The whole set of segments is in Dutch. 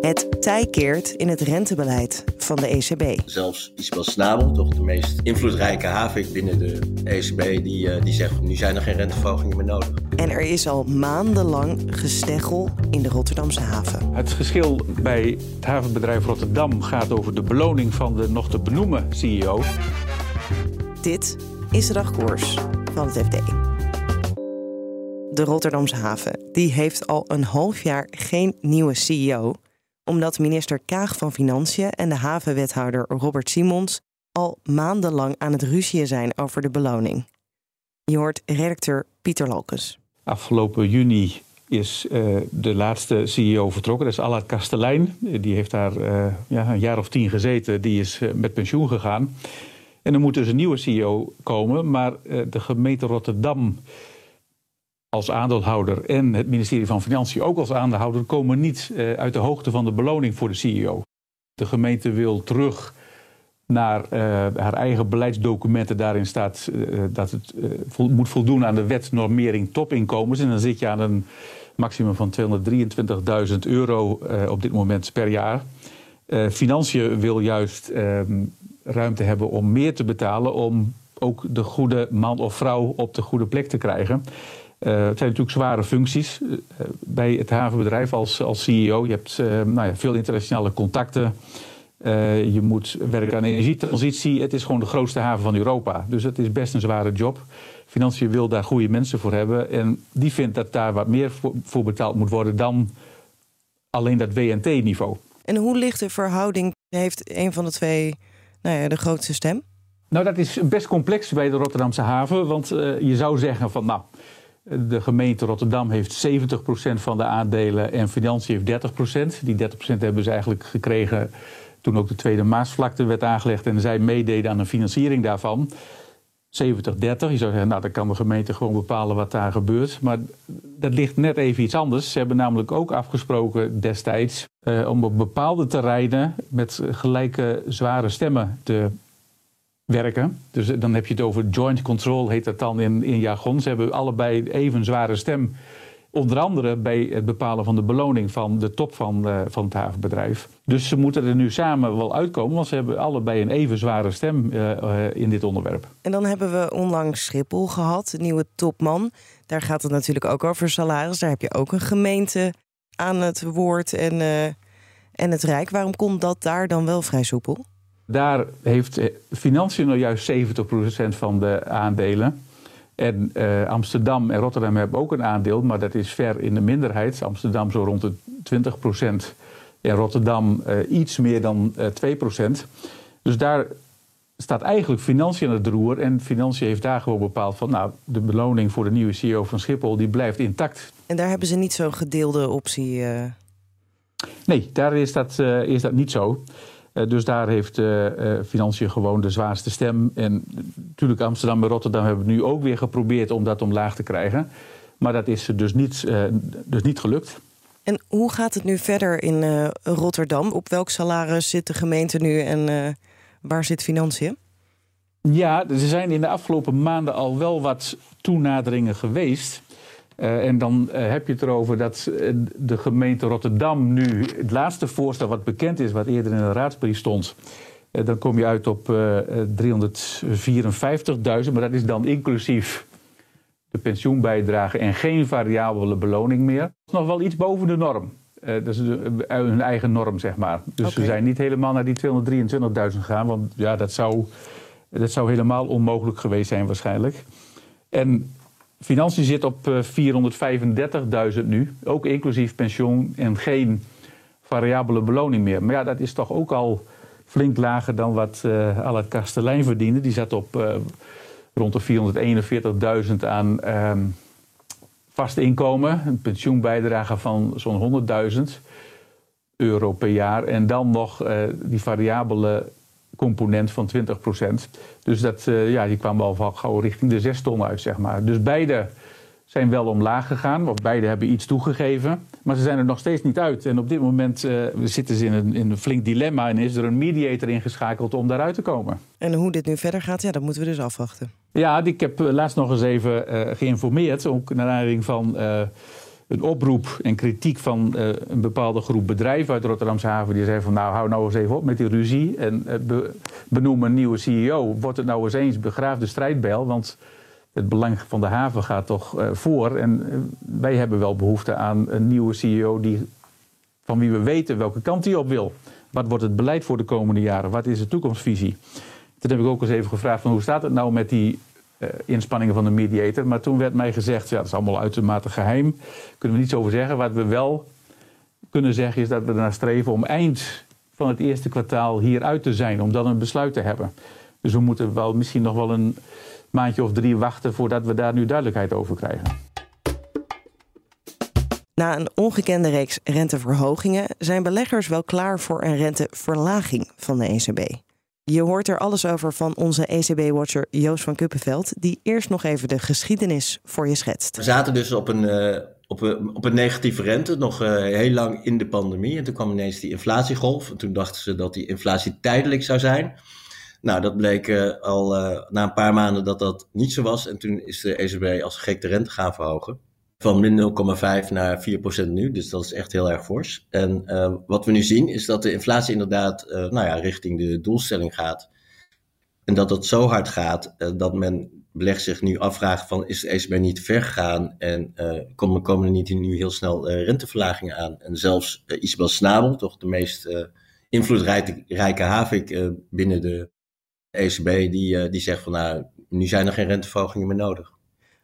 Het tij keert in het rentebeleid van de ECB. Zelfs Isabel Snabel, toch de meest invloedrijke havik binnen de ECB, die, uh, die zegt nu zijn er geen renteverhogingen meer nodig. En er is al maandenlang gesteggel in de Rotterdamse haven. Het geschil bij het havenbedrijf Rotterdam gaat over de beloning van de nog te benoemen CEO. Dit is de dagkoers van het FD. De Rotterdamse haven die heeft al een half jaar geen nieuwe CEO omdat minister Kaag van Financiën en de havenwethouder Robert Simons al maandenlang aan het ruzien zijn over de beloning. Je hoort redacteur Pieter Lolkens. Afgelopen juni is uh, de laatste CEO vertrokken. Dat is Allard Kastelein. Die heeft daar uh, ja, een jaar of tien gezeten. Die is uh, met pensioen gegaan. En er moet dus een nieuwe CEO komen. Maar de gemeente Rotterdam als aandeelhouder en het ministerie van Financiën ook als aandeelhouder komen niet uh, uit de hoogte van de beloning voor de CEO. De gemeente wil terug naar uh, haar eigen beleidsdocumenten. Daarin staat uh, dat het moet voldoen aan de wet normering topinkomens. En dan zit je aan een maximum van 223.000 euro op dit moment per jaar. Financiën wil juist ehm, ruimte hebben om meer te betalen om ook de goede man of vrouw op de goede plek te krijgen. Uh, het zijn natuurlijk zware functies uh, bij het havenbedrijf als, als CEO. Je hebt uh, nou ja, veel internationale contacten. je moet werken aan energietransitie. Het is gewoon de grootste haven van Europa. Dus het is best een zware job. Financiën wil daar goede mensen voor hebben. En die vindt dat daar wat meer voor, voor betaald moet worden dan alleen dat WNT-niveau. En hoe ligt de verhouding? Heeft een van de twee nou ja, de grootste stem? Nou, dat is best complex bij de Rotterdamse haven. Want je zou zeggen van nou de gemeente Rotterdam heeft 70% van de aandelen en Financiën heeft 30%. Die 30% hebben ze eigenlijk gekregen toen ook de Tweede Maasvlakte werd aangelegd en zij meededen aan de financiering daarvan. 70-30. Je zou zeggen, nou dan kan de gemeente gewoon bepalen wat daar gebeurt. Maar dat ligt net even iets anders. Ze hebben namelijk ook afgesproken destijds eh, om op bepaalde terreinen met gelijke zware stemmen te werken. Dus dan heb je het over joint control, heet dat dan in, in jargon. Ze hebben allebei even zware stem. Onder andere bij het bepalen van de beloning van de top van, uh, van het havenbedrijf. Dus ze moeten er nu samen wel uitkomen, want ze hebben allebei een even zware stem uh, uh, in dit onderwerp. En dan hebben we onlangs Schiphol gehad, de nieuwe topman. Daar gaat het natuurlijk ook over salaris. Daar heb je ook een gemeente aan het woord en, en het Rijk. Waarom komt dat daar dan wel vrij soepel? Daar heeft Financiën nou juist 70% van de aandelen. En uh, Amsterdam en Rotterdam hebben ook een aandeel, maar dat is ver in de minderheid. Amsterdam zo rond de 20% en Rotterdam uh, iets meer dan uh, 2%. Dus daar staat eigenlijk Financiën aan het roer. En Financiën heeft daar gewoon bepaald van, nou, de beloning voor de nieuwe CEO van Schiphol, die blijft intact. En daar hebben ze niet zo'n gedeelde optie? Nee, daar is dat, is dat niet zo. Uh, dus daar heeft uh, uh, Financiën gewoon de zwaarste stem. En natuurlijk Amsterdam en Rotterdam hebben nu ook weer geprobeerd om dat omlaag te krijgen. Maar dat is dus niet, dus niet gelukt. En hoe gaat het nu verder in Rotterdam? Op welk salaris zit de gemeente nu en waar zit Financiën? Ja, er zijn in de afgelopen maanden al wel wat toenaderingen geweest. Uh, en dan uh, heb je het erover dat uh, de gemeente Rotterdam nu het laatste voorstel wat bekend is, wat eerder in de raadsbrief stond. dan kom je uit op 354.000, maar dat is dan inclusief de pensioenbijdrage en geen variabele beloning meer. Dat is nog wel iets boven de norm. dat is hun eigen norm, zeg maar. Dus okay. ze zijn niet helemaal naar die 223.000 gegaan, want ja, dat zou, dat zou helemaal onmogelijk geweest zijn waarschijnlijk. En Financiën zit op 435.000 nu, ook inclusief pensioen en geen variabele beloning meer. Maar ja, dat is toch ook al flink lager dan wat uh, Allard Kastelein verdiende. Die zat op uh, rond de 441.000 aan um, vast inkomen, een pensioenbijdrage van zo'n 100.000 euro per jaar. En dan nog uh, die variabele component van 20% Dus dat, uh, ja, die kwam wel gauw richting de 6 ton uit, zeg maar. Dus beide zijn wel omlaag gegaan, of beide hebben iets toegegeven. Maar ze zijn er nog steeds niet uit. En op dit moment uh, zitten ze in een, in een flink dilemma en is er een mediator ingeschakeld om daaruit te komen. En hoe dit nu verder gaat, ja, dat moeten we dus afwachten. Ja, ik heb laatst nog eens even uh, geïnformeerd, ook naar aanleiding van een oproep en kritiek van uh, een bepaalde groep bedrijven uit Rotterdamse haven. Die zei van nou hou nou eens even op met die ruzie en be, benoem een nieuwe CEO. Wordt het nou eens eens begraaf de strijdbijl, want het belang van de haven gaat toch uh, voor. En wij hebben wel behoefte aan een nieuwe CEO die, van wie we weten welke kant hij op wil. Wat wordt het beleid voor de komende jaren? Wat is de toekomstvisie? Toen heb ik ook eens even gevraagd van hoe staat het nou met die uh, inspanningen van de mediator. Maar toen werd mij gezegd, ja, dat is allemaal uitermate geheim. Kunnen we niets over zeggen. Wat we wel kunnen zeggen is dat we ernaar streven om eind van het eerste kwartaal hieruit te zijn. Om dan een besluit te hebben. Dus we moeten wel misschien nog wel een maandje of drie wachten voordat we daar nu duidelijkheid over krijgen. Na een ongekende reeks renteverhogingen zijn beleggers wel klaar voor een renteverlaging van de ECB. Je hoort er alles over van onze ECB-watcher Joost van Kuppenveld, die eerst nog even de geschiedenis voor je schetst. We zaten dus op een, uh, op een, op een negatieve rente, nog uh, heel lang in de pandemie. En toen kwam ineens die inflatiegolf. En toen dachten ze dat die inflatie tijdelijk zou zijn. Nou, dat bleek uh, al na een paar maanden dat dat niet zo was. En toen is de ECB als gek de rente gaan verhogen van min 0,5 naar 4% nu. Dus dat is echt heel erg fors. En uh, wat we nu zien is dat de inflatie inderdaad uh, nou ja, richting de doelstelling gaat. En dat dat zo hard gaat uh, dat men belegt zich nu afvraagt van is de ECB niet ver gegaan en komen, komen er niet nu heel snel renteverlagingen aan. En zelfs Isabel Snabel, toch de meest invloedrijke havik binnen de ECB, die, die zegt van nou, nu zijn er geen renteverhogingen meer nodig.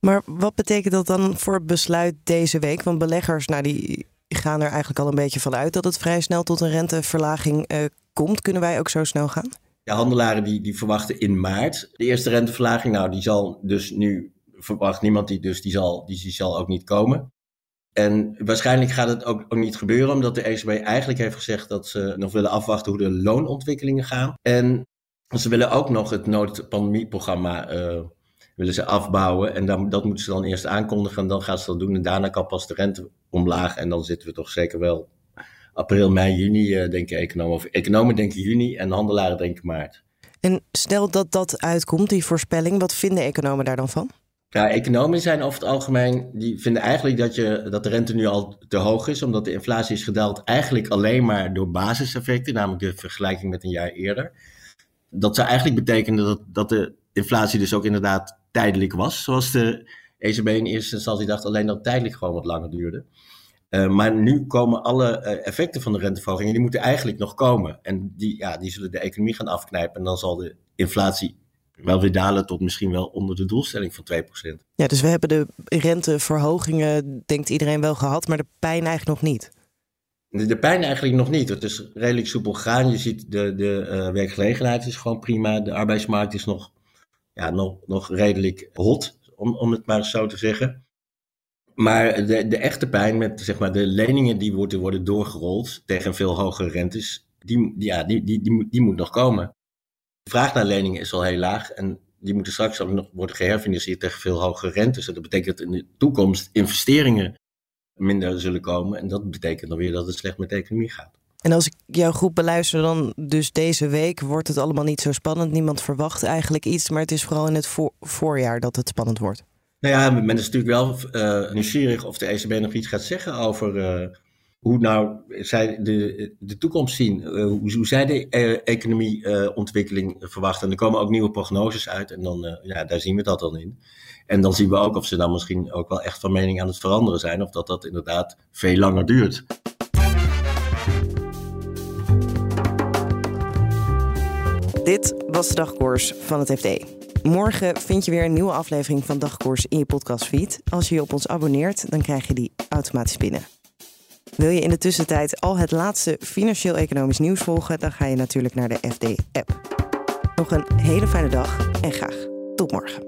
Maar wat betekent dat dan voor het besluit deze week? Want beleggers nou, die gaan er eigenlijk al een beetje van uit dat het vrij snel tot een renteverlaging uh, komt. Kunnen wij ook zo snel gaan? Ja, handelaren die, die verwachten in maart de eerste renteverlaging. Nou, die zal dus nu, verwacht niemand die, dus die zal, die, die zal ook niet komen. En waarschijnlijk gaat het ook, ook, niet gebeuren, omdat de ECB eigenlijk heeft gezegd dat ze nog willen afwachten hoe de loonontwikkelingen gaan. En ze willen ook nog het noodpandemieprogramma uh, willen ze afbouwen. En dan, dat moeten ze dan eerst aankondigen en dan gaan ze dat doen. En daarna kan pas de rente omlaag. En dan zitten we toch zeker wel april, mei, juni, uh, denken economen. Of economen denken juni en handelaren denken maart. En stel dat dat uitkomt, die voorspelling, wat vinden economen daar dan van? Ja, economen zijn over het algemeen, die vinden eigenlijk dat, je, dat de rente nu al te hoog is, omdat de inflatie is gedaald eigenlijk alleen maar door basiseffecten, namelijk de vergelijking met een jaar eerder. Dat zou eigenlijk betekenen dat, dat de inflatie dus ook inderdaad tijdelijk was. Zoals de ECB in eerste instantie dacht, alleen dat tijdelijk gewoon wat langer duurde. Uh, maar nu komen alle uh, effecten van de renteverhogingen, die moeten eigenlijk nog komen. En die, ja, die zullen de economie gaan afknijpen. En dan zal de inflatie wel weer dalen tot misschien wel onder de doelstelling van 2%. Ja, dus we hebben de renteverhogingen, denkt iedereen wel gehad, maar de pijn eigenlijk nog niet. De, de pijn eigenlijk nog niet. Het is redelijk soepel gaan. Je ziet de, de uh, werkgelegenheid is gewoon prima. De arbeidsmarkt is nog ja, nog, nog redelijk hot, om, om het maar zo te zeggen. Maar de, de echte pijn met zeg maar, de leningen die worden, worden doorgerold tegen veel hogere rentes, die, ja, die, die, die, die moet nog komen. De vraag naar leningen is al heel laag en die moeten straks ook nog worden geherfinancierd tegen veel hogere rentes. En dat betekent dat in de toekomst investeringen minder zullen komen. En dat betekent dan weer dat het slecht met de economie gaat. En als ik jouw groep beluister, dan dus deze week wordt het allemaal niet zo spannend. Niemand verwacht eigenlijk iets, maar het is vooral in het voorjaar dat het spannend wordt. Nou ja, men is natuurlijk wel uh, nieuwsgierig of de ECB nog iets gaat zeggen over uh, hoe nou zij de, de toekomst zien. Uh, hoe, hoe, zij de economieontwikkeling verwachten. En er komen ook nieuwe prognoses uit en dan, ja, daar zien we dat dan in. En dan zien we ook of ze dan misschien ook wel echt van mening aan het veranderen zijn. Of dat dat inderdaad veel langer duurt. Dit was de dagkoers van het FD. Morgen vind je weer een nieuwe aflevering van Dagkoers in je podcastfeed. Als je je op ons abonneert, dan krijg je die automatisch binnen. Wil je in de tussentijd al het laatste financieel-economisch nieuws volgen, dan ga je natuurlijk naar de FD-app. Nog een hele fijne dag en graag tot morgen.